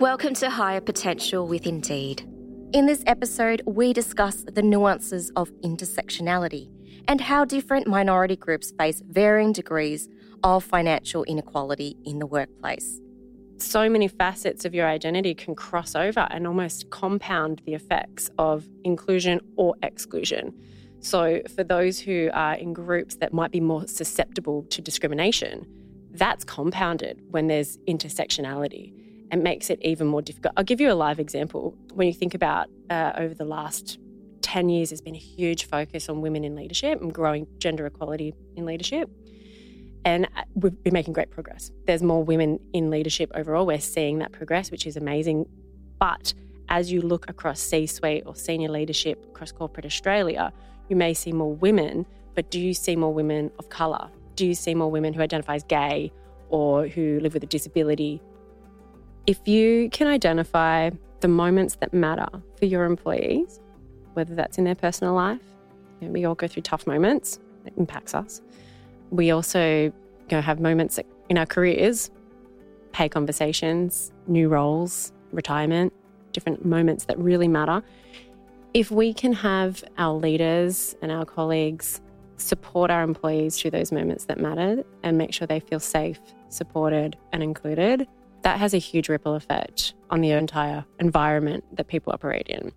Welcome to Hire Potential with Indeed. In this episode, we discuss the nuances of intersectionality and how different minority groups face varying degrees of financial inequality in the workplace. So many facets of your identity can cross over and almost compound the effects of inclusion or exclusion. So, for those who are in groups that might be more susceptible to discrimination, that's compounded when there's intersectionality and makes it even more difficult. I'll give you a live example. When you think about uh, over the last 10 years, there's been a huge focus on women in leadership and growing gender equality in leadership. And uh, we've been making great progress. There's more women in leadership overall. We're seeing that progress, which is amazing. But as you look across C suite or senior leadership across corporate Australia, you may see more women, but do you see more women of colour? Do you see more women who identify as gay or who live with a disability? If you can identify the moments that matter for your employees, whether that's in their personal life, you know, we all go through tough moments, it impacts us. We also know, have moments in our careers, pay conversations, new roles, retirement, different moments that really matter. If we can have our leaders and our colleagues support our employees through those moments that matter and make sure they feel safe, supported, and included, that has a huge ripple effect on the entire environment that people operate in.